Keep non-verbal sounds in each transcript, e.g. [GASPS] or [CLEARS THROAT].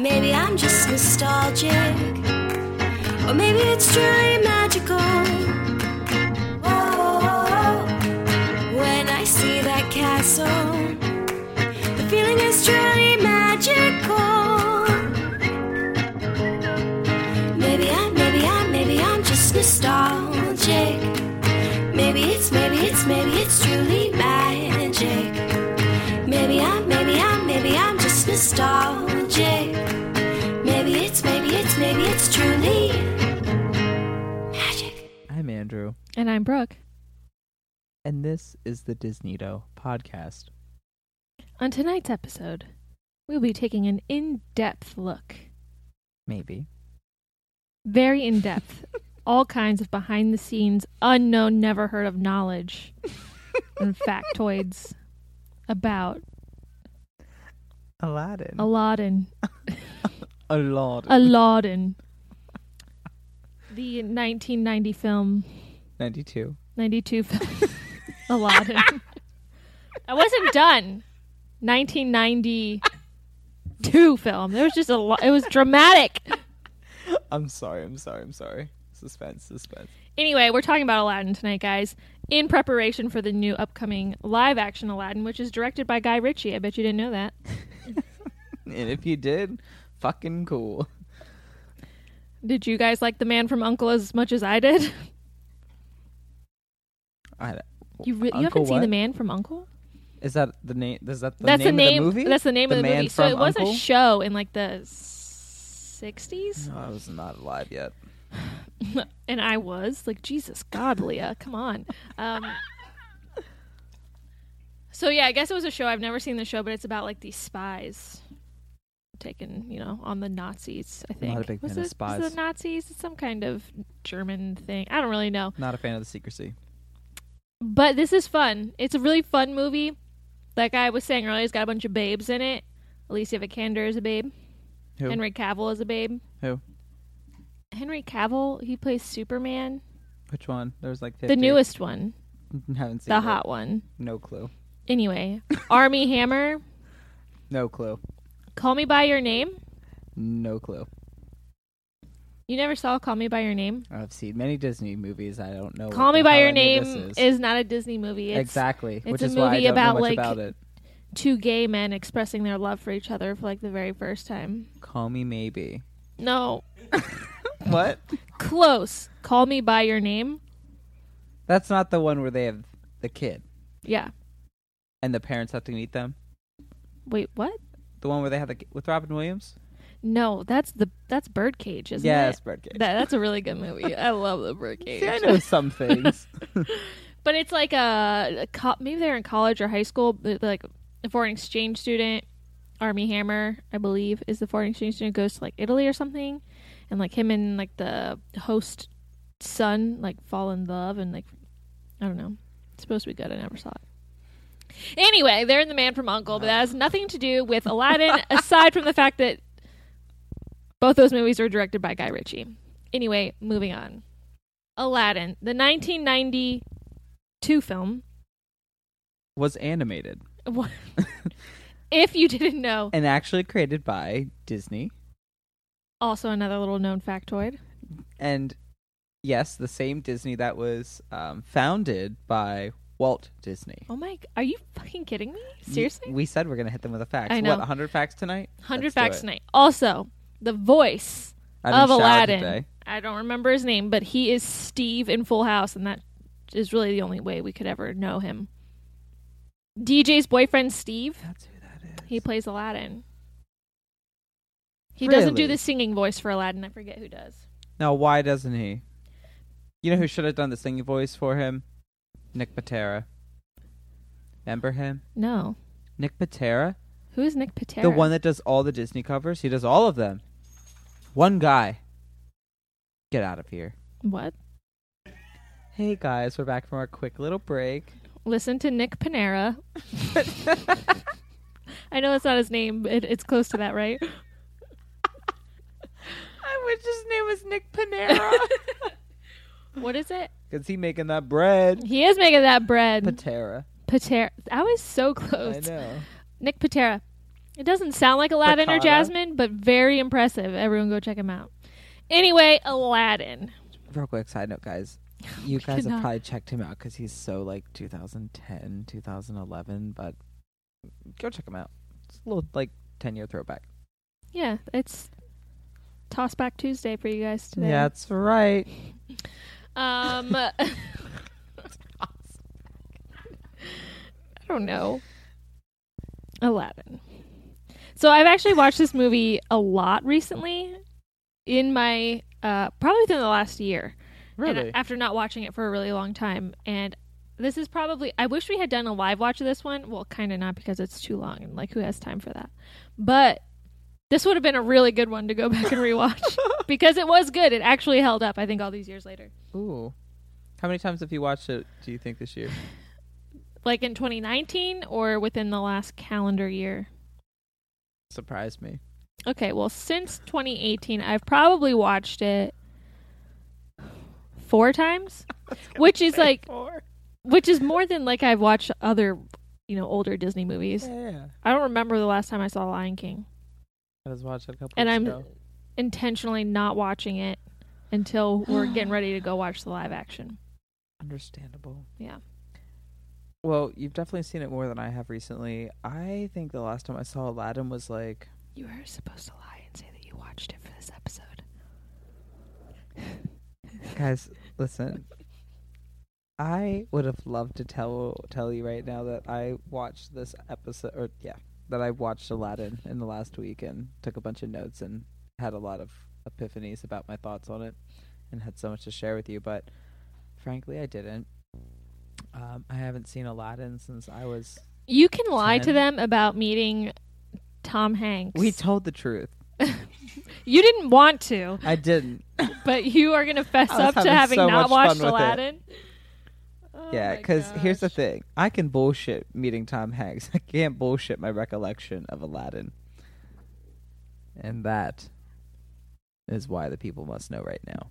Maybe I'm just nostalgic, or maybe it's truly magical. Oh, when I see that castle, the feeling is truly magical. Maybe I'm, maybe I'm, maybe I'm just nostalgic. Maybe it's, maybe it's, maybe it's truly magic. Nostalgic. Maybe it's, maybe it's, maybe it's truly magic. I'm Andrew, And I'm Brooke. and this is the Disneydo podcast. On tonight's episode, we'll be taking an in depth look, Maybe. very in depth, [LAUGHS] all kinds of behind the scenes, unknown, never heard of knowledge [LAUGHS] and factoids about Aladdin. Aladdin. [LAUGHS] Aladdin. Aladdin. The 1990 film, 92. 92 film, [LAUGHS] Aladdin. I wasn't done. 1992 film. There was just a lot. It was dramatic. I'm sorry, I'm sorry, I'm sorry. Suspense, suspense. Anyway, we're talking about Aladdin tonight, guys, in preparation for the new upcoming live action Aladdin, which is directed by Guy Ritchie. I bet you didn't know that. [LAUGHS] And if you did, fucking cool. Did you guys like The Man from Uncle as much as I did? I, You re- you haven't seen? The Man from Uncle? is that the name? Is that the that's name the name. of the movie? That's the name The of the movie. So it was Uncle? a show in like the '60s, No, I was not alive yet. And I was like, Jesus God, Leah, come on. Um, so yeah, I guess it was a show. I've never seen the show, but it's about like these spies taken, you know, on the Nazis. I think. not a big was fan of spies. Was it Nazis? It's some kind of German thing. I don't really know. Not a fan of the secrecy. But this is fun. It's a really fun movie. Like I was saying earlier, it's got a bunch of babes in it. Alicia Vikander is a babe. Who? Henry Cavill is a babe. Who? Henry Cavill, he plays Superman. Which one? There's like 50. The newest one. [LAUGHS] Haven't seen The it. hot one. No clue. Anyway, Armie Hammer, [LAUGHS] No clue. Call Me By Your Name. No clue. You never saw Call Me By Your Name? I've seen many Disney movies. I don't know. Call Me By Your Name this is. not a Disney movie. It's exactly, it's which a is why I movie about, like, about it. two gay men expressing their love for each other for like the very first time. Call me maybe. No, [LAUGHS] What? close. Call Me By Your Name. That's not the one where they have the kid Yeah. and the parents have to meet them. Wait, what? The one where they have the ki- with Robin Williams. No, that's the that's Birdcage, isn't yeah, it? Birdcage. That, that's a really good movie. I love the Birdcage. [LAUGHS] See, I know some things. [LAUGHS] [LAUGHS] But it's like a, a co- maybe they're in college or high school. but, Like a foreign exchange student, Armie Hammer, I believe, is the foreign exchange student goes to like Italy or something, and like him and like the host son like fall in love and like I don't know. It's supposed to be good. I never saw it. Anyway, they're in the Man from Uncle, but that has nothing to do with Aladdin, [LAUGHS] aside from the fact that both those movies were directed by Guy Ritchie. Anyway, moving on. Aladdin, the 1992 film. was animated What- [LAUGHS] if you didn't know, and actually created by Disney. Also another little known factoid. And yes, the same Disney that was um, founded by Walt Disney. Oh my! Are you fucking kidding me? Seriously? We said we're gonna hit them with a fact. I know. What? 100 facts tonight? Hundred facts tonight. Also, the voice of Aladdin. today. I don't remember his name, but he is Steve in Full House, and that is really the only way we could ever know him. DJ's boyfriend Steve. That's who that is. He plays Aladdin. He doesn't do Really? the singing voice for Aladdin. I forget who does. Now, why doesn't he? You know who should have done the singing voice for him? Nick Pitera. Remember him? No. Nick Pitera? Who is Nick Pitera? The one that does all the Disney covers? He does all of them. One guy. Get out of here. What? Hey guys, we're back from our quick little break. Listen to Nick Panera. [LAUGHS] [LAUGHS] I know that's not his name, but it, it's close to that, right? I wish his name was Nick Panera. [LAUGHS] what is it? Cause he making that bread. He is making that bread. Pitera. Pitera. I was so close. I know. Nick Pitera. It doesn't sound like Aladdin or Jasmine, but very impressive. Everyone go check him out. Anyway, Aladdin. Real quick side note, guys. [LAUGHS] You We guys have cannot- probably checked him out because he's so like 2010, 2011. But go check him out. It's a little like 10 year throwback. Yeah, it's Toss Back Tuesday for you guys today. That's right. Um, [LAUGHS] I don't know. Aladdin. So I've actually watched this movie a lot recently in my uh probably within the last year. And Really? after not watching it for a really long time and this is probably I wish we had done a live watch of this one. Well, kind of not because it's too long and like who has time for that. But this would have been a really good one to go back and rewatch [LAUGHS] because it was good. It actually held up I think all these years later. Ooh. How many times have you watched it, do you think, this year? like in 2019 or within the last calendar year? Surprised me. Okay, well, since 2018, I've probably watched it four times, [LAUGHS] which is like, which is more than like I've watched other, you know, older Disney movies. Yeah. I don't remember the last time I saw Lion King, I just watched it a couple and I'm ago. intentionally not watching it until we're getting ready to go watch the live action. Understandable. Yeah. Well, you've definitely seen it more than I have recently. I think the last time I saw Aladdin was like You were supposed to lie and say that you watched it for this episode. Guys, listen. I would have loved to tell tell you right now that I watched this episode, or yeah, that I've watched Aladdin in the last week and took a bunch of notes and had a lot of epiphanies about my thoughts on it, and had so much to share with you. But frankly, I didn't. Um, I haven't seen Aladdin since I was. You can lie to them about meeting Tom Hanks. We told the truth. [LAUGHS] you didn't want to, I didn't. but you are going to fess up to having having so not watched Aladdin. it. Oh yeah, because here's the thing: I can bullshit meeting Tom Hanks. [LAUGHS] I can't bullshit my recollection of Aladdin, and that is why the people must know right now.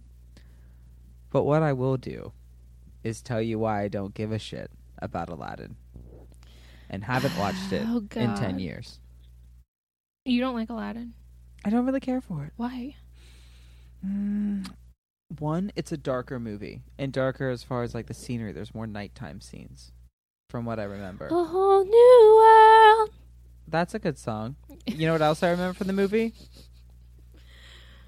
But what I will do is tell you why I don't give a shit about Aladdin, and haven't watched it [SIGHS] Oh, in ten years. You don't like Aladdin? I don't really care for it. Why? Mm, one, it's a darker movie, and darker as far as like the scenery. There's more nighttime scenes, from what I remember. A whole new world. That's a good song. You know what else I remember from the movie?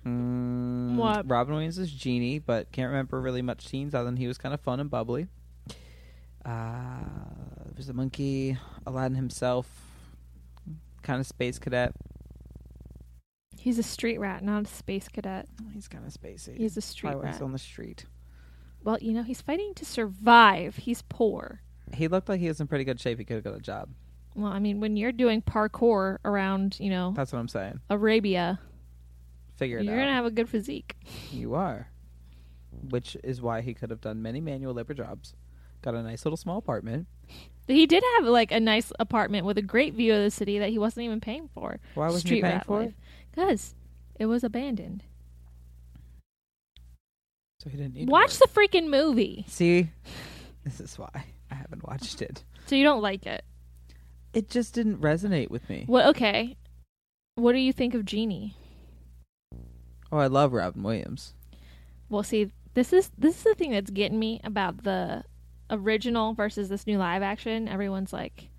Mm, What? Robin Williams is Genie, but can't remember really much scenes other than he was kind of fun and bubbly. Uh, there's a monkey, Aladdin himself, kind of space cadet. He's a street rat, not a space cadet. Oh, he's kind of spacey. He's a street Probably rat. he's on the street. Well, you know, he's fighting to survive. He's poor. He looked like he was in pretty good shape. He could have got a job. Well, I mean, when you're doing parkour around, you know, That's what I'm saying. Arabia, Figure it out. you're out. going to have a good physique. You are. Which is why he could have done many manual labor jobs. Got a nice little small apartment. He did have like a nice apartment with a great view of the city that he wasn't even paying for. Why wasn't Street he paying for life. it? Because it was abandoned. So he didn't need Watch the freaking movie. See, this is why I haven't watched it. So you don't like it. It just didn't resonate with me. Well, okay. What do you think of Genie? Oh, I love Robin Williams. Well, see, this is this is the thing that's getting me about the original versus this new live action, everyone's like,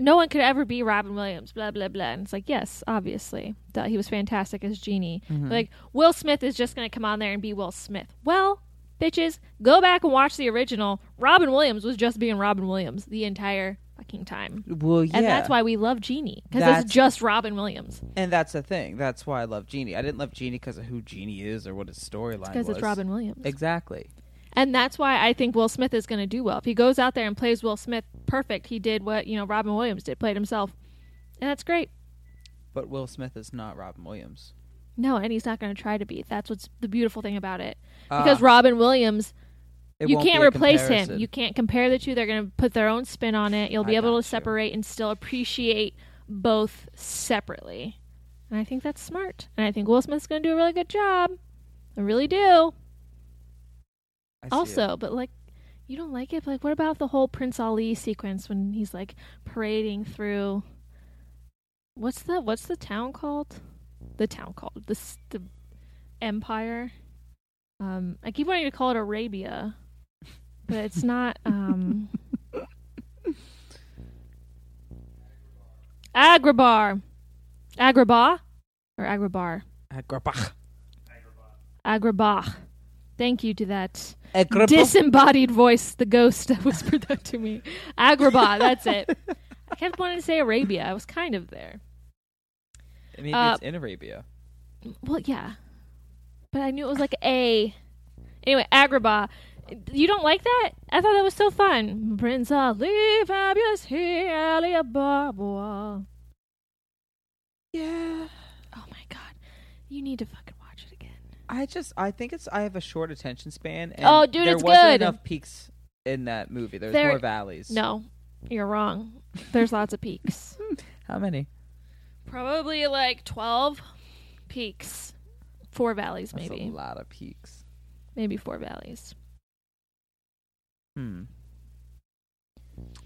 no one could ever be Robin Williams, blah blah blah. And it's like, yes, obviously, Duh, he was fantastic as Genie. Mhm. Like Will Smith is just gonna come on there and be Will Smith. Well, bitches, go back and watch the original. Robin Williams was just being Robin Williams the entire fucking time. well, yeah, And that's why we love Genie because it's just Robin Williams and that's the thing. That's why I love Genie. I didn't love Genie because of who Genie is or what his storyline was. because it's Robin Williams. Exactly. And that's why I think Will Smith is going to do well. If he goes out there and plays Will Smith perfect, he did what, you know, Robin Williams did, played himself. And that's great. But Will Smith is not Robin Williams. No, and he's not going to try to be. That's what's the beautiful thing about it. Because Ah, Robin Williams, you can't replace him. You can't compare the two. They're going to put their own spin on it. You'll be I able to you. separate and still appreciate both separately. And I think that's smart. And I think Will Smith's going to do a really good job. I really do. See it. also but like you don't like it? But, like what about the whole prince ali sequence when he's like parading through what's the what's the town called? The town called the the empire? Um i keep wanting to call it arabia but it's not um [LAUGHS] agrabah. Agrabah? Or agrabah? Agrabah. agrabah. Thank you to that Agrabah. disembodied voice, the ghost that whispered that to me. Agrabah, that's it. I kept wanting to say Arabia. I was kind of there. Maybe Uh, it's in Arabia. Well, yeah. But I knew it was like A. Anyway, Agrabah. You don't like that? I thought that was so fun. Prince Ali, fabulous, he, Ali Ababwa. Yeah. Oh my god. You need to fucking watch it again. I just I think it's I have a short attention span. And Oh, dude, there it's wasn't good. enough peaks in that movie. There's There- more valleys. No, you're wrong. There's lots of peaks. [LAUGHS] How many? Probably like 12 peaks. Four valleys, That's maybe. a lot of peaks. Maybe four valleys. Hmm.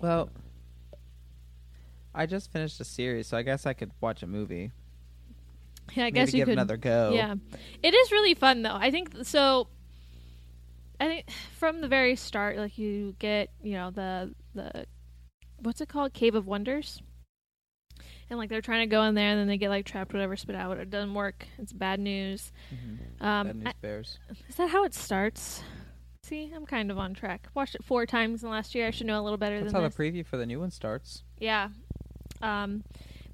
Well, I just finished a series, so I guess I could watch a movie. Yeah, I guess you give could. another go. Yeah, it is really fun though. I think so. I think from the very start, like you get, you know, the the what's it called, Cave of Wonders, and like they're trying to go in there, and then they get like trapped, whatever, spit out, it doesn't work. It's bad news. Mhm. Um, Bad news I- bears. is that how it starts? See, I'm kind of on track. Watched it four times in the last year. I should know a little better That's than how this. the preview for the new one starts. Yeah. Um,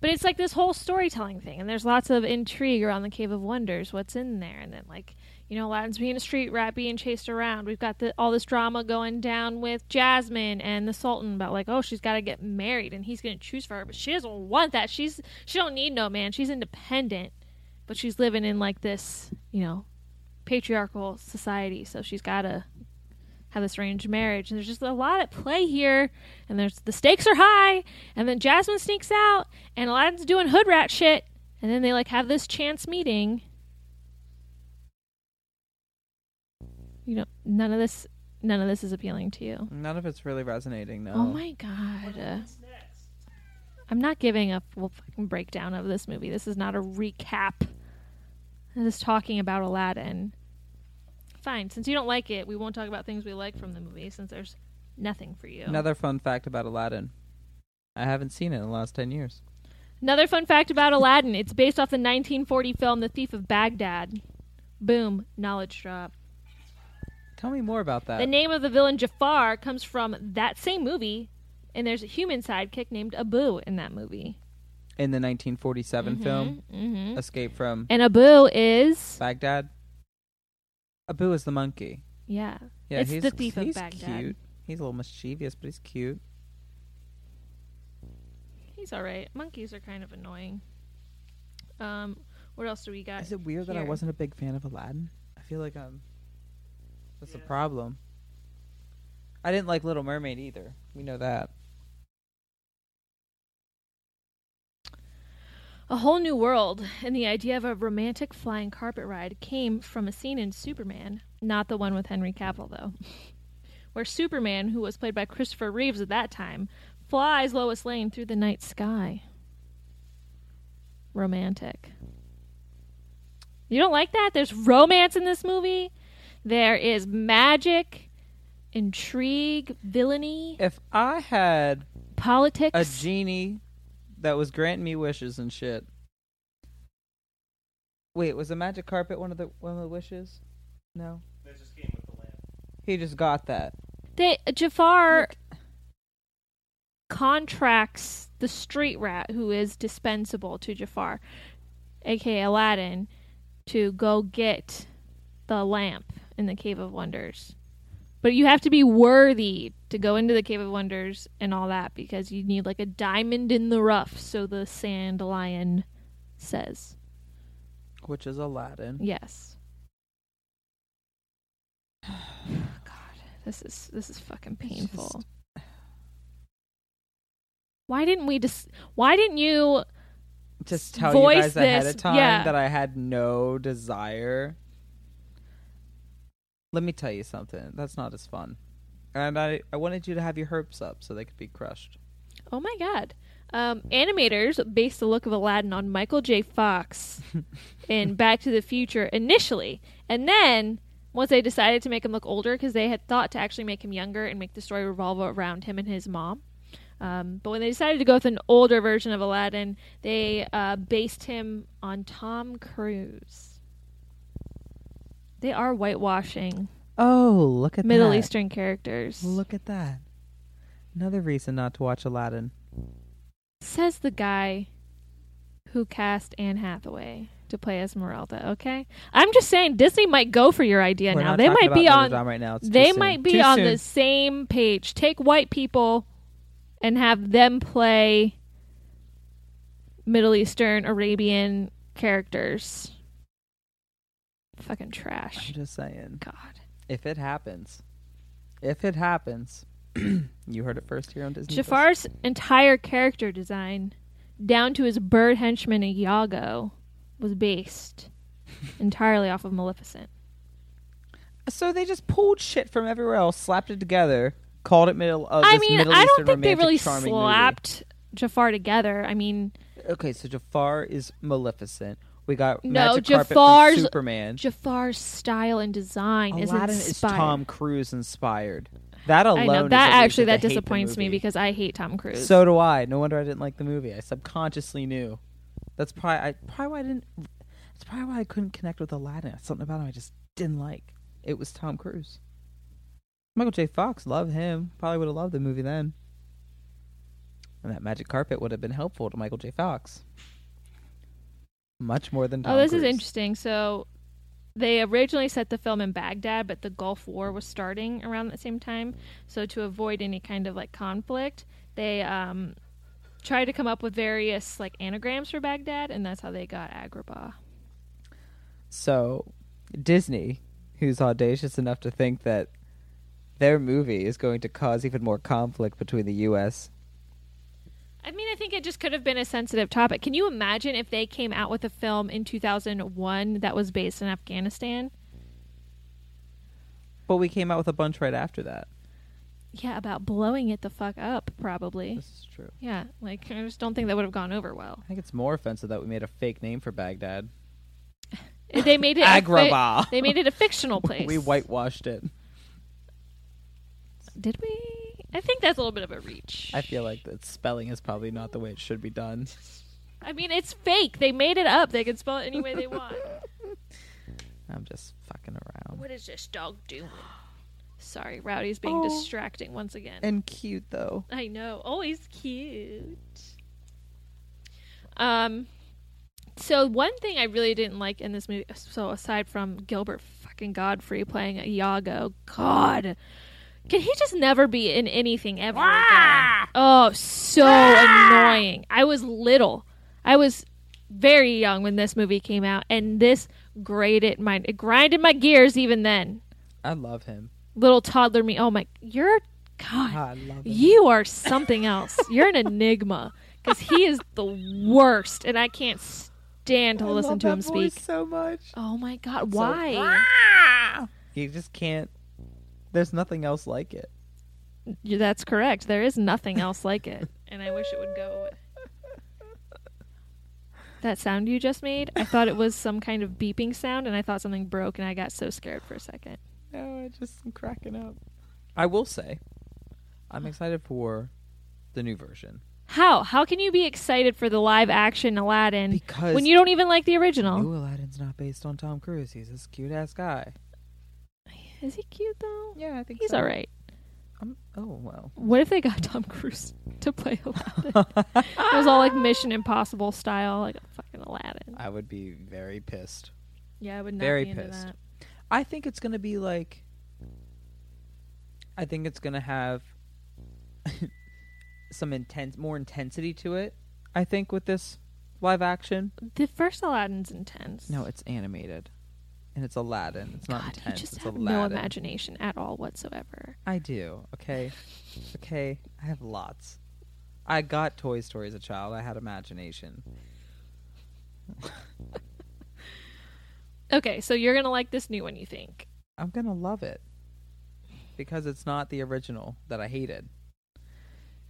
but it's like this whole storytelling thing, and there's lots of intrigue around the Cave of Wonders. What's in there? And then, like, you know, Aladdin's being a street rat, being chased around. We've got the, all this drama going down with Jasmine and the Sultan about like, oh, she's got to get married, and he's going to choose for her, but she doesn't want that. She's she don't need no man. She's independent, but she's living in like this, you know, patriarchal society, so she's got to have this arranged marriage. And there's just a lot at play here. And there's the stakes are high. And then jasmine sneaks out. And aladdin's doing hood rat shit. And then they like have this chance meeting. You know none of this none of this is appealing to you. None of it's really resonating. No. oh my god. Uh, i'm not giving a full fucking breakdown of this movie. This is not a recap. I'm just talking about aladdin fine since you don't like it we won't talk about things we like from the movie since there's nothing for you Another fun fact about Aladdin. I haven't seen it in the last ten years. Another fun fact about Aladdin it's based off the 1940 film The Thief of Baghdad. Boom, knowledge drop. Tell me more about that. The name of the villain Jafar comes from that same movie, and there's a human sidekick named Abu in that movie. in the 1947 film, hmm Escape from And Abu is Baghdad. Abu is the monkey. yeah, Yeah, it's he's the thief he's of Baghdad. cute. He's a little mischievous, but he's cute. He's all right. Monkeys are kind of annoying. Um, what else do we got? Is it weird that I wasn't a big fan of Aladdin? I feel like I'm. That's a problem. I didn't like Little Mermaid either. We know that. A whole new world and the idea of a romantic flying carpet ride came from a scene in Superman, not the one with Henry Cavill, though, [LAUGHS] where Superman, who was played by Christopher Reeves at that time, flies Lois Lane through the night sky. Romantic. You don't like that? There's romance in this movie. There is magic. intrigue, villainy, If I had politics. a genie that was granting me wishes and shit. Wait, was the magic carpet one of the one of the wishes? No. That just came with the lamp. He just got that. they, Jafar contracts the street rat who is dispensable to Jafar, aka Aladdin, to go get the lamp in the Cave of Wonders. But you have to be worthy to go into the Cave of Wonders and all that because you need like a diamond in the rough, so the sand lion says. Which is Aladdin. Yes. [SIGHS] God, this is this is fucking painful. just- Why didn't we just? Why didn't you? Just tell you guys ahead this- of time yeah. that I had no desire. Let me tell you something. That's not as fun. And I, I wanted you to have your hopes up so they could be crushed. Oh my god! Um, animators based the look of Aladdin on Michael J. Fox [LAUGHS] in Back to the Future initially, and then once they decided to make him look older because they had thought to actually make him younger and make the story revolve around him and his mom. Um, but when they decided to go with an older version of Aladdin, they uh, based him on Tom Cruise. They are whitewashing Oh, look at Middle that. Eastern characters. Look at that. Another reason not to watch Aladdin. Says the guy who cast Anne Hathaway to play Esmeralda. Okay, I'm just saying Disney might go for your idea We're now. They might be on. Right now. It's They might be Too on soon. the same page. Take white people and have them play Middle Eastern Arabian characters. Fucking trash. I'm just saying. God. If it happens, if it happens, [CLEARS THROAT] you heard it first here on Disney. Jafar's entire character design, down to his bird henchman Iago, was based [LAUGHS] entirely off of Maleficent. So they just pulled shit from everywhere else, slapped it together, called it middle. Uh, I mean, Middle I don't Eastern think they really charming movie. slapped Jafar together. I mean, Okay, so Jafar is Maleficent. We got No, Magic Carpet Jafar's- Superman. Jafar's style and design is Aladdin is is inspired. Tom Cruise inspired. That alone. I know is that actually that disappoints me because I hate Tom Cruise. So do I. No wonder I didn't like the movie. I subconsciously knew. That's probably I probably why I didn't. That's probably why I couldn't connect with Aladdin. Something about him I just didn't like. It was Tom Cruise. Michael J. Fox, love him. Probably would have loved the movie then. And that magic carpet would have been helpful to Michael J. Fox. Much more than Tom oh, this Cruise. is interesting. So they originally set the film in Baghdad, but the Gulf War was starting around the same time. So to avoid any kind of like conflict, they um, tried to come up with various like anagrams for Baghdad, and that's how they got Agrabah. So, Disney, who's audacious enough to think that their movie is going to cause even more conflict between the U.S. I mean, I think it just could have been a sensitive topic. Can you imagine if they came out with a film in 2001 that was based in Afghanistan? But we came out with a bunch right after that. Yeah, about blowing it the fuck up, probably. This is true. Yeah, like I just don't think that would have gone over well. I think it's more offensive that we made a fake name for Baghdad. [LAUGHS] They made it a fi- they made it a fictional [LAUGHS] place. we whitewashed it. Did we? I think that's a little bit of a reach. I feel like that spelling is probably not the way it should be done. I mean, it's fake. They made it up. They can spell it any way they want. [LAUGHS] I'm just fucking around. what is this dog doing? [GASPS] Sorry, Rowdy's being Oh. distracting once again. And cute though. I know. Always cute. Um, so one thing I really didn't like in this movie, so aside from Gilbert fucking Gottfried playing Iago, God, can he just never be in anything ever again? Oh, so annoying. I was little. I was very young when this movie came out, and this grated my it grinded my gears even then. I love him. Little toddler me. Oh my, you're God. I love him. You are something else. You're an enigma because he is the worst, and I can't stand to I listen love to that him speak. so much. Oh my god, So- why? You just can't. There's nothing else like it. Yeah, That's correct. There is nothing else like it, and I wish it would go away. That sound you just made, I thought it was some kind of beeping sound, and I thought something broke, and I got so scared for a second. No, I just am cracking up. I will say, I'm excited for the new version How? How can you be excited for the live action Aladdin because when you don't even like the original? new Aladdin's not based on Tom Cruise. He's this cute ass guy. Is he cute though? Yeah, I think He's so. all right. I'm, oh well. What if they got Tom Cruise to play Aladdin? it was all like Mission Impossible style, like a fucking Aladdin. I would be very pissed. Yeah, I would not Very be into pissed. that. I think it's gonna be like. I think it's gonna have [LAUGHS] some intense, more intensity to it. I think with this live action. The first Aladdin's intense. No, it's animated, and it's Aladdin. It's not God, intense. you just it's have Aladdin. no imagination at all whatsoever. I do. Okay, okay. I have lots. I got Toy Story as a child. I had imagination. Okay, so you're gonna like this new one, you think? I'm gonna love it because it's not the original that I hated.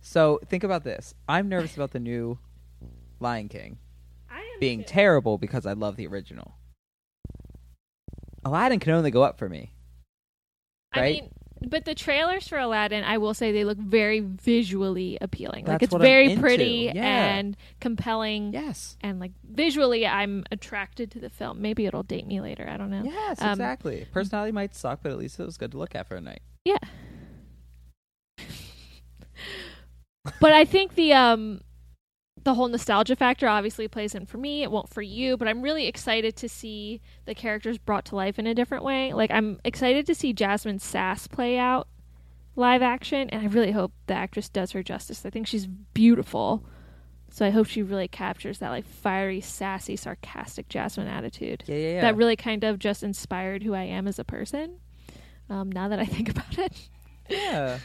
So think about this. I'm nervous about the new Lion King I am being terrible because I love the original. Aladdin can only go up for me. I mean, but the trailers for Aladdin, I will say they look very visually appealing. like it's very pretty Yeah. and compelling. Yes. And like visually, I'm attracted to the film. Maybe it'll date me later. I don't know. Yes, Um, exactly. Personality might suck, but at least it was good to look at for a night. Yeah. [LAUGHS] but I think the um the whole nostalgia factor obviously plays in for me. It won't for you, but I'm really excited to see the characters brought to life in a different way. Like I'm excited to see Jasmine Sass play out live action, and I really hope the actress does her justice. I think she's beautiful. So I hope she really captures that like fiery, sassy, sarcastic Jasmine attitude. Yeah, yeah, yeah. That really kind of just inspired who I am as a person. Um, now that I [LAUGHS] think about it. yeah.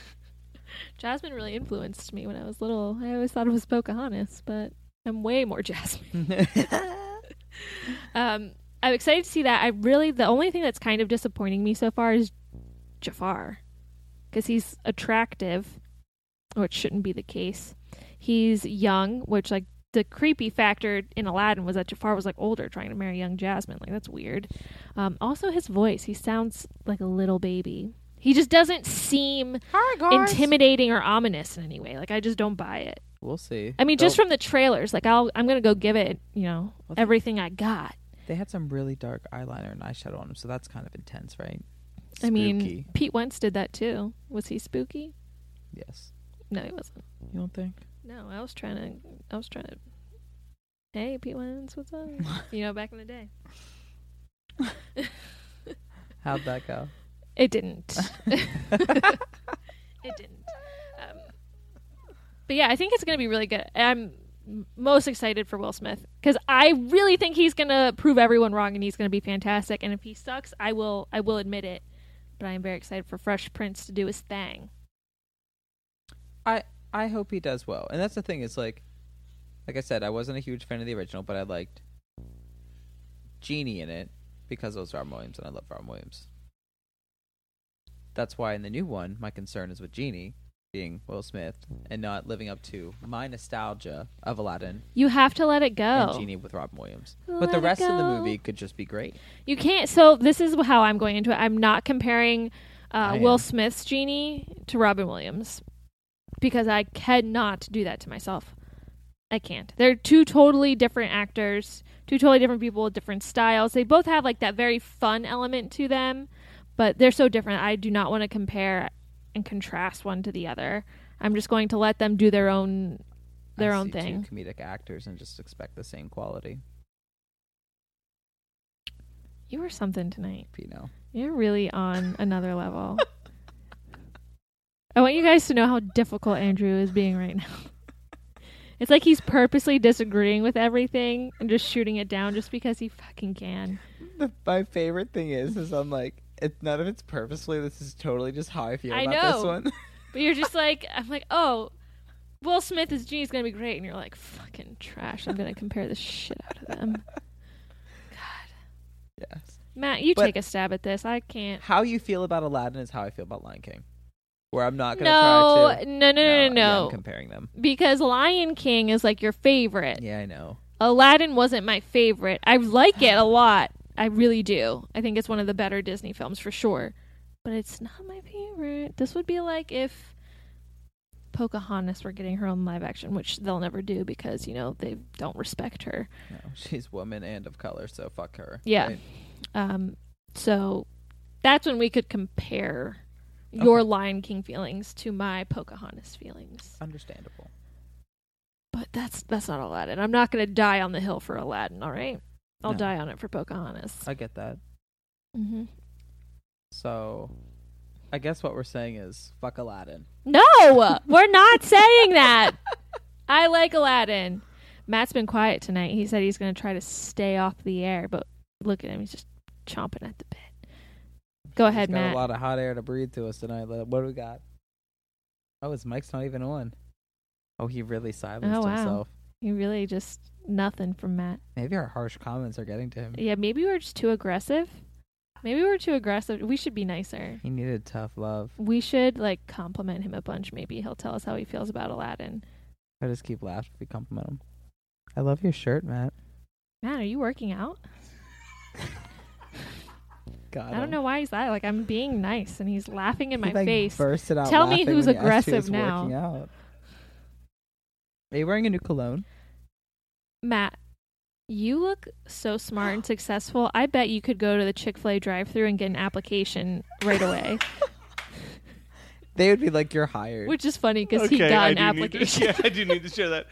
[LAUGHS] Jasmine really influenced me when I was little. I always thought it was Pocahontas, but I'm way more [LAUGHS] Jasmine. [LAUGHS] Um, I'm excited to see that. I really, the only thing that's kind of disappointing me so far is Jafar. Because he's attractive, which shouldn't be the case. He's young, which, like, the creepy factor in Aladdin was that Jafar was, like, older trying to marry young Jasmine. Like, that's weird. Um, also, his voice. He sounds like a little baby. He just doesn't seem intimidating or ominous in any way. Like, I just don't buy it. We'll see. I mean, just They'll- from the trailers, like I'll, I'm gonna go give it, you know, Well, they- everything I got. they had some really dark eyeliner and eyeshadow on them, so that's kind of intense, right? I mean, Pete Wentz did that too. Was he spooky? yes. No, he wasn't. You don't think? No, I was trying to. I was trying to. Hey, Pete Wentz, what's up? [LAUGHS] you know, back in the day, How'd that go? It didn't. [LAUGHS] [LAUGHS] it didn't. Um, but yeah, I think it's gonna be really good. I'm most excited for Will Smith because I really think he's gonna prove everyone wrong and he's gonna be fantastic. And if he sucks, I will. I will admit it. But I am very excited for Fresh Prince to do his thing. I I hope he does well. And that's the thing is like like I said, I wasn't a huge fan of the original, but I liked Genie in it because it was Robin Williams and I love Robin Williams. That's why in the new one my concern is with Genie being Will Smith and not living up to my nostalgia of Aladdin You have to let it and go. Genie with Robin Williams. But the it rest of the go. movie could just be great. You can't. So this is how I'm going into it. I'm not comparing uh, I Will am. Smith's genie to Robin Williams because I cannot do that to myself. I can't. They're two totally different actors, two totally different people with different styles. They both have like that very fun element to them, but they're so different. I do not want to compare and contrast one to the other. I'm just going to let them do their own their I own thing. Comedic actors and just expect the same quality. You were something tonight. Pino. You're really on another level. [LAUGHS] I want you guys to know how difficult Andrew is being right now. [LAUGHS] It's like he's purposely disagreeing with everything and just shooting it down just because he fucking can. The, [LAUGHS] my favorite thing is, is I'm like, it, none of it's purposefully. This is totally just how I feel I about this one. [LAUGHS] But you're just [LAUGHS] like, I'm like, oh, Will Smith as Genie's gonna be great, and you're like, fucking trash. I'm gonna compare the shit out of them. [LAUGHS] God. Yes. Matt, you But- take a stab at this. I can't. How you feel about Aladdin is how I feel about Lion King. Where I'm not gonna No, try to. no, no, no, yeah, no. I'm comparing them. because Lion King is like your favorite. Yeah, I know. Aladdin wasn't my favorite. I like it a lot. I really do. I think it's one of the better Disney films for sure. but it's not my favorite. This would be like if Pocahontas were getting her own live action, which they'll never do because you know they don't respect her. No, [LAUGHS] she's woman and of color, so fuck her. Yeah. right? Um, so that's when we could compare your Lion King feelings to my Pocahontas feelings. Understandable. But that's that's not Aladdin. I'm not gonna die on the hill for Aladdin. All right, I'll No. die on it for Pocahontas. I get that. Mm-hmm. So, I guess what we're saying is fuck Aladdin. No, [LAUGHS] we're not saying that. I like Aladdin. Matt's been quiet tonight. He said he's going to try to stay off the air, but look at him. He's just chomping at the bit. Go ahead, He's got Matt. a lot of hot air to breathe to us tonight. What do we got? Oh, his mic's not even on. Oh, he really silenced Oh, wow. himself. He really just nothing from Matt. Maybe our harsh comments are getting to him. Yeah, maybe we're just too aggressive. Maybe we're too aggressive. We should be nicer. He needed tough love. We should like compliment him a bunch. Maybe he'll tell us how he feels about Aladdin. I just keep laughing if we compliment him. I love your shirt, Matt. Matt, are you working out? [LAUGHS] God, I don't know why he's that. Like I'm being nice, and he's laughing in my he, like, face. Bursted out Tell me who's when you asked you aggressive now. Working out. Are you wearing a new cologne? Matt, you look so smart and [GASPS] successful. I bet you could go to the Chick Fil A drive-through and get an application right away. [LAUGHS] [LAUGHS] They would be like, "You're hired." Which is funny because he got I an do need to- application. [LAUGHS] yeah, I do need to share that.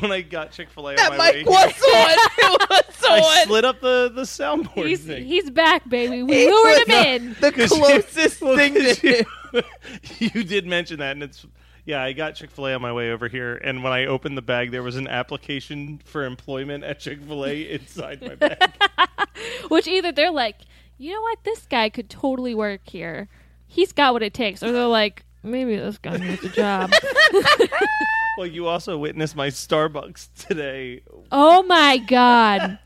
When I got Chick Fil A, that on my way mic was on. It was I on. slid up the the soundboard He's thing. he's back, baby. We He lured was him in. The 'Cause you- closest well, thing 'cause to you, you did mention that, and it's yeah. I got Chick Fil A on my way over here, and when I opened the bag, there was an application for employment at Chick Fil A [LAUGHS] inside my bag. [LAUGHS] Which either they're like, you know what, this guy could totally work here. He's got what it takes, or they're like, maybe this guy needs a job. [LAUGHS] well, you also witnessed my Starbucks today. oh my god!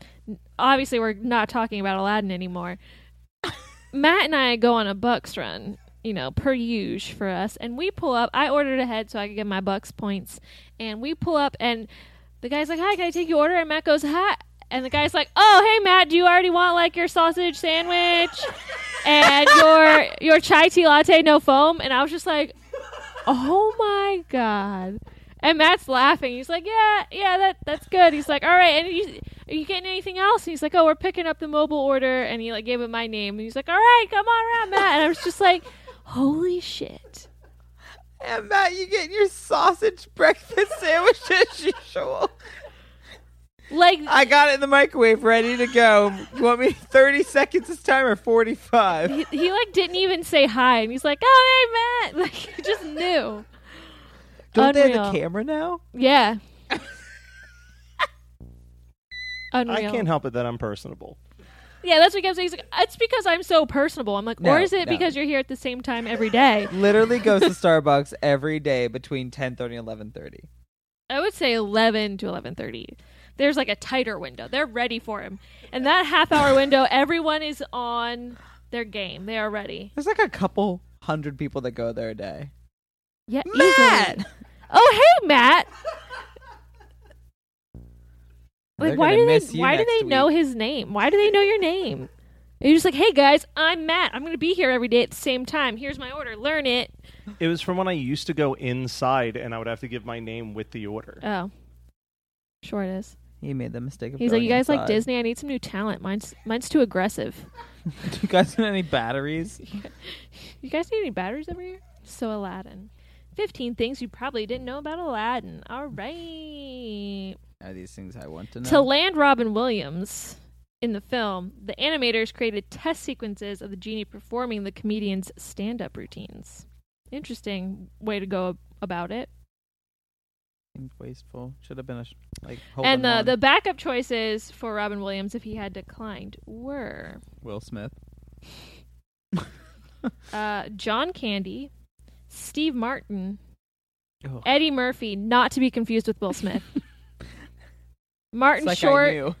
Obviously, we're not talking about Aladdin anymore. Matt and I go on a Bucks run, you know, per use for us, and we pull up. I ordered ahead so I could get my Bucks points, and we pull up, and the guy's like, "Hi, can I take your order?" And Matt goes, "Hi." And the guy's like, "Oh, hey Matt, do you already want like your sausage sandwich and [LAUGHS] your your chai tea latte no foam?" And I was just like, "Oh my god!" And Matt's laughing. He's like, "Yeah, yeah, that that's good." He's like, "All right, and you, are you getting anything else?" And he's like, "Oh, we're picking up the mobile order." And he like gave him my name. And he's like, "All right, come on around, Matt." And I was just like, "Holy shit!" And Matt, you get your sausage breakfast [LAUGHS] sandwich as usual. Like, I got it in the microwave, ready to go. You want me [LAUGHS] 30 seconds this time or 45? he, he like didn't even say hi, and he's like, "Oh, hey, Matt!" [LAUGHS] Like he just knew. Don't they have Unreal. a camera now? Yeah. I can't help it that I'm personable. Yeah, that's what he kept saying. He's like, it's because I'm so personable. I'm like, No, or is it no. because you're here at the same time every day? [LAUGHS] Literally goes to Starbucks every day between 10:30 and 11:30. I would say 11 to 11:30. There's like a tighter window. They're ready for him, and that half hour window, [LAUGHS] everyone is on their game. They are ready. There's like a couple hundred people that go there a day. Yeah, Matt! easily. Oh, hey, Matt. They're Like, why do they? Why do next they know his name? Why do they know your name? And you're just like, hey guys, I'm Matt. I'm gonna be here every day at the same time. Here's my order. Learn it. It was from when I used to go inside, and I would have to give my name with the order. Oh, sure it is. He made the mistake of He's like, you guys like. Disney? I need some new talent. Mine's mine's too aggressive. [LAUGHS] Do you guys need any batteries? [LAUGHS] You guys need any batteries over here? So Aladdin. 15 things you probably didn't know about Aladdin. All right. Are these things I want to know? To land Robin Williams in the film, the animators created test sequences of the genie performing the comedian's stand up routines. Interesting way to go about it. Seems wasteful. Should have been a sh- like. and the, Holden the backup choices for Robin Williams, if he had declined, were Will Smith. [LAUGHS] uh, John Candy, Steve Martin, Ugh. Eddie Murphy, not to be confused with Will Smith. [LAUGHS] Martin It's like I Short, knew.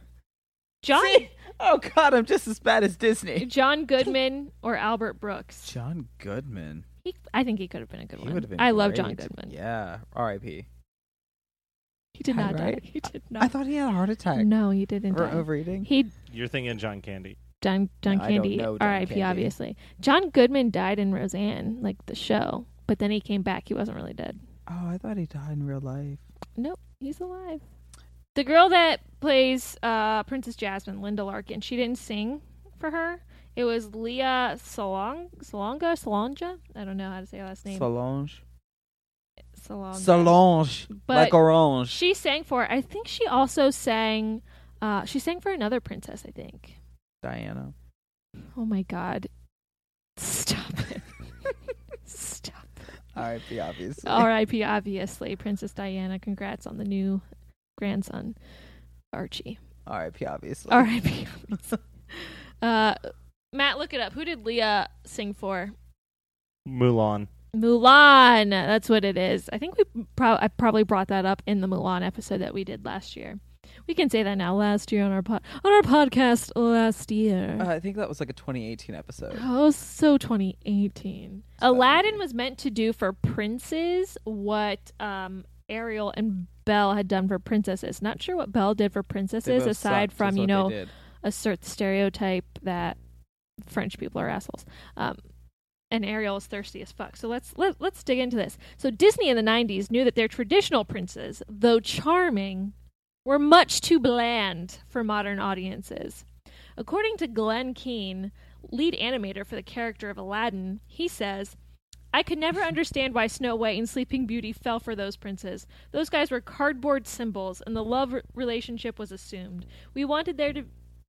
John See? Oh God, I'm just as bad as Disney. John Goodman, or Albert Brooks. John Goodman. He, I think he could have been a good He one. would have been. I love John. Goodman. Yeah. R.I.P. He did Yeah, not die. He did not. I thought he had a heart attack no, he didn't or die. overeating. He You're thinking John Candy. John John No, Candy, R.I.P. Obviously, John Goodman died in Roseanne, like the show, but then he came back. He wasn't really dead. Oh, I thought he died in real life. Nope, he's alive. The girl that plays uh, Princess Jasmine, Linda Larkin, she didn't sing for her. It was Lea Salong Salonga Salonja. I don't know how to say her last name. Solange. Salonga. Solange. But like orange. She sang for. I think she also sang. Uh, she sang for another princess. I think. Diana. Oh my god! Stop it! [LAUGHS] Stop. R.I.P. Obviously. R.I.P. Obviously, Princess Diana. Congrats on the new grandson, Archie. R.I.P. Obviously. R.I.P. uh, Matt, look it up. Who did Lea sing for? Mulan. Mulan. That's what it is. I think we pro- I probably brought that up in the Mulan episode that we did last year. We can say that now. Last year on our pod on our podcast last year. Uh, I think that was like a 2018 episode. Oh, so 2018. Aladdin was meant to do for princes what um, Ariel and Belle had done for princesses. Not sure what Belle did for princesses, aside from you know assert the stereotype that French people are assholes. Um, and Ariel is thirsty as fuck. So let's let, let's dig into this. So Disney in the 90s knew that their traditional princes, though charming, were much too bland for modern audiences. According to Glen Keane, lead animator for the character of Aladdin, he says, I could never understand why Snow White and Sleeping Beauty fell for those princes. Those guys were cardboard symbols, and the love r- relationship was assumed. We wanted there to,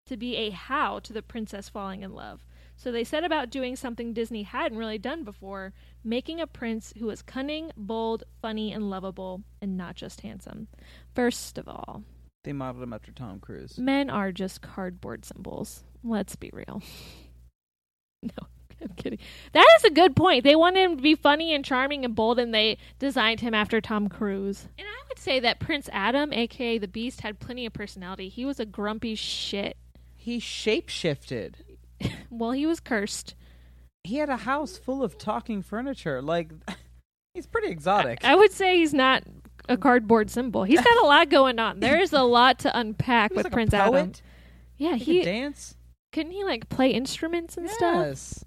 to be a how to the princess falling in love. So they set about doing something Disney hadn't really done before making a prince who was cunning, bold, funny, and lovable, and not just handsome. First of all, They modeled him after Tom Cruise. men are just cardboard symbols. Let's be real. [LAUGHS] no, [LAUGHS] I'm kidding. That is a good point. They wanted him to be funny and charming and bold, and they designed him after Tom Cruise. And I would say that Prince Adam, aka the Beast, had plenty of personality. He was a grumpy shit. He shapeshifted. [LAUGHS] Well, he was cursed. He had a house full of talking furniture. Like, [LAUGHS] he's pretty exotic. I would say he's not a cardboard symbol. He's got a lot going on. There is a lot to unpack with like Prince. Adam. Yeah, He, he could dance. couldn't he like play instruments and stuff.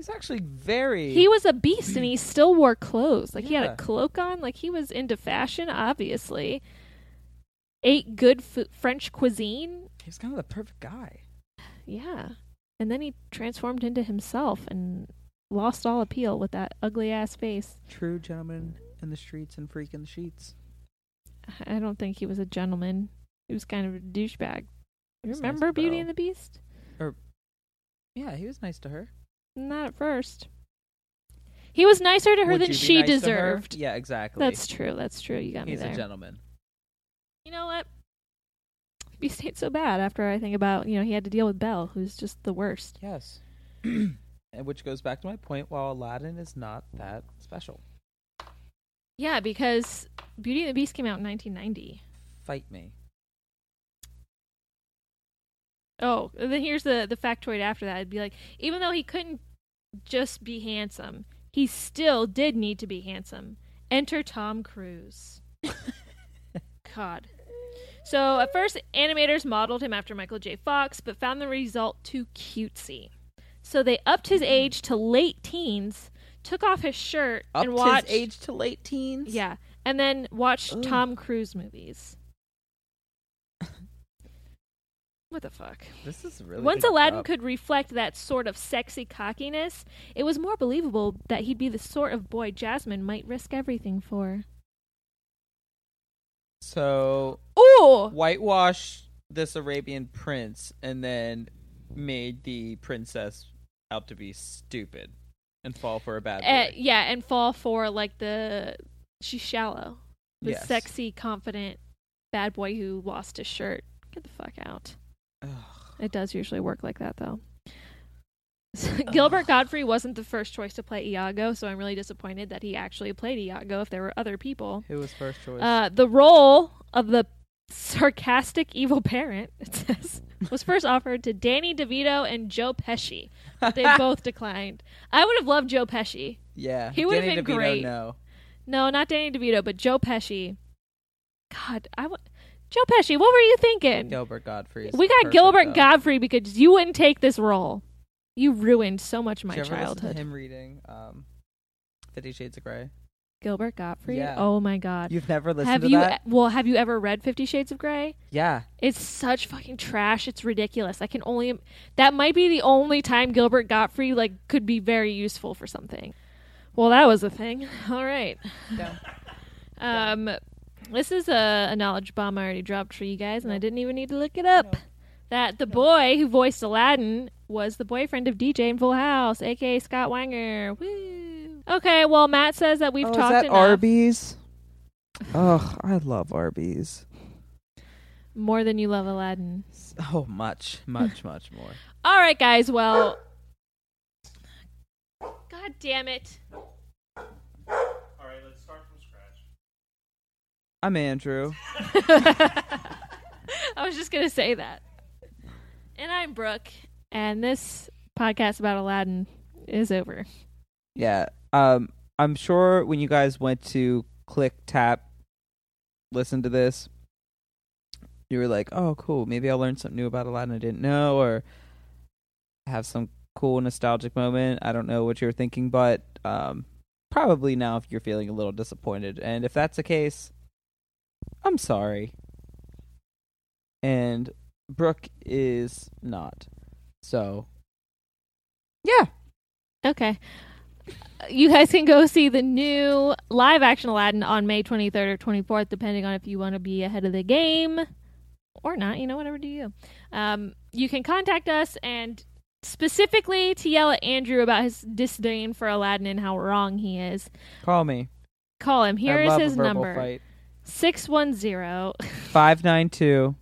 He's actually very. He was a beast and he still wore clothes. Like he had Yeah. a cloak on. Like he was into fashion, obviously. Ate good f- French cuisine. He was kind of the perfect guy. Yeah. And then he transformed into himself and lost all appeal with that ugly ass face. True gentleman in the streets and freak in the sheets. I don't think he was a gentleman. He was kind of a douchebag. You He's nice remember to Beauty Belle. and the Beast? Or Yeah, he was nice to her. Not at first. He was nicer to her Would than you be she nice to her? deserved. Yeah, exactly. That's true. That's true. You got me He's a gentleman. You know what? He stayed so bad after I think about, you know, he had to deal with Belle, who's just the worst. Yes. [CLEARS THROAT] and which goes back to my point. While Aladdin is not that special, Yeah, because Beauty and the Beast came out in 1990. fight me. Oh, and then here's the the factoid after that. It'd be like, even though he couldn't just be handsome, he still did need to be handsome. Enter Tom Cruise. [LAUGHS] God. So at first, animators modeled him after Michael J. Fox, but found the result too cutesy. So they upped his mm-hmm. age to late teens, took off his shirt, Up and his watched. age to late teens. Yeah, and then watched. Tom Cruise movies. What the fuck? This is really. Once Aladdin job. could reflect that sort of sexy cockiness, it was more believable that he'd be the sort of boy Jasmine might risk everything for. So Ooh! whitewash this Arabian prince and then made the princess out to be stupid and fall for a bad Uh, boy. yeah, and fall for like the she's shallow, the Yes. sexy, confident bad boy who lost his shirt. Get the fuck out. Ugh. It does usually work like that, though. [LAUGHS] [LAUGHS] Gilbert Gottfried wasn't the first choice to play Iago, so I'm really disappointed that he actually played Iago if there were other people. Who was first choice? Uh, the role of the sarcastic evil parent, [LAUGHS] it says, was first offered to Danny DeVito and Joe Pesci. But they both declined. I would have loved Joe Pesci. yeah, he would've been DeVito, great. No, No, not Danny DeVito, but Joe Pesci. God, I would. Joe Pesci, what were you thinking? Gilbert Gottfried. we got perfect, Gilbert though. Gottfried because you wouldn't take this role. You ruined so much of my Did you ever childhood. him reading um, Fifty Shades of Grey. Gilbert Gottfried. Yeah. Oh my god. You've never listened have to you that? well, have you ever read 50 Shades of Grey? Yeah. It's such fucking trash. It's ridiculous. I can only that might be the only time Gilbert Gottfried like could be very useful for something. Well, that was a thing. [LAUGHS] All right. Um this is a, a knowledge bomb I already dropped for you guys and I didn't even need to look it up. That the boy who voiced Aladdin was the boyfriend of DJ in Full House, aka Scott Weinger. Woo. Okay, well Matt says that we've oh, talked is that enough. Arby's? Ugh, I love Arby's. More than you love Aladdin. Oh, much, much, [LAUGHS] much more. All right, guys. Well, God damn it. All right, let's start from scratch. I'm Andrew. [LAUGHS] I was just gonna say that. And I'm Brooke, and this podcast about Aladdin is over. Yeah. Um, I'm sure when you guys went to click tap, listen to this, you were like, "Oh, cool. Maybe I'll learn something new about Aladdin I didn't know, or have some cool nostalgic moment." I don't know what you're thinking, but um, probably now if you're feeling a little disappointed, and if that's the case, I'm sorry. And Brooke is not. So, yeah. Okay. You guys can go see the new live action Aladdin on May 23rd or 24th, depending on if you want to be ahead of the game or not. You know, whatever do you. Um, you can contact us and specifically to yell at Andrew about his disdain for Aladdin and how wrong he is. Call me. Call him. Here is his a number Fight. 610. 592.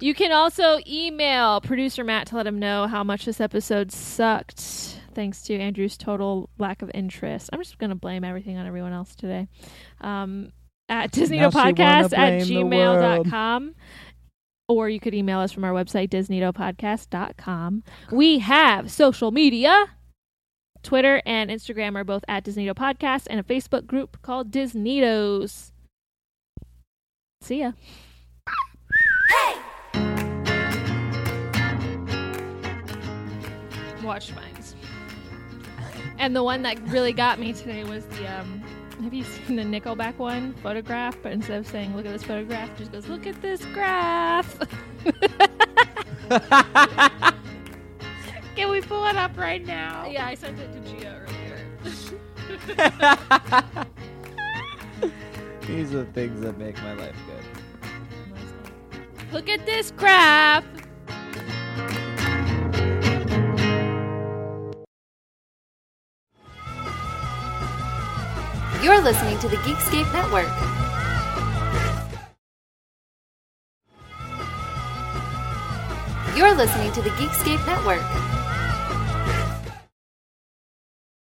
You can also email producer Matt to let him know how much this episode sucked, thanks to Andrew's total lack of interest. I'm just going to blame everything on everyone else today. Um, at Disney Now she wanna Podcast at gmail.com. Or you could email us from our website, disneytopodcast.com. We have social media. Twitter and Instagram are both at Disneyto Podcast and a Facebook group called Disneytos. See ya. Hey. Watch mines. And the one that really got me today was the um have you seen the Nickelback one photograph? But instead of saying look at this photograph, it just goes, Look at this graph [LAUGHS] Can we pull it up right now? Yeah, I sent it to Gia earlier. [LAUGHS] These are the things that make my life good. Look at this graph. You're listening to the Geekscape Network. You're listening to the Geekscape Network.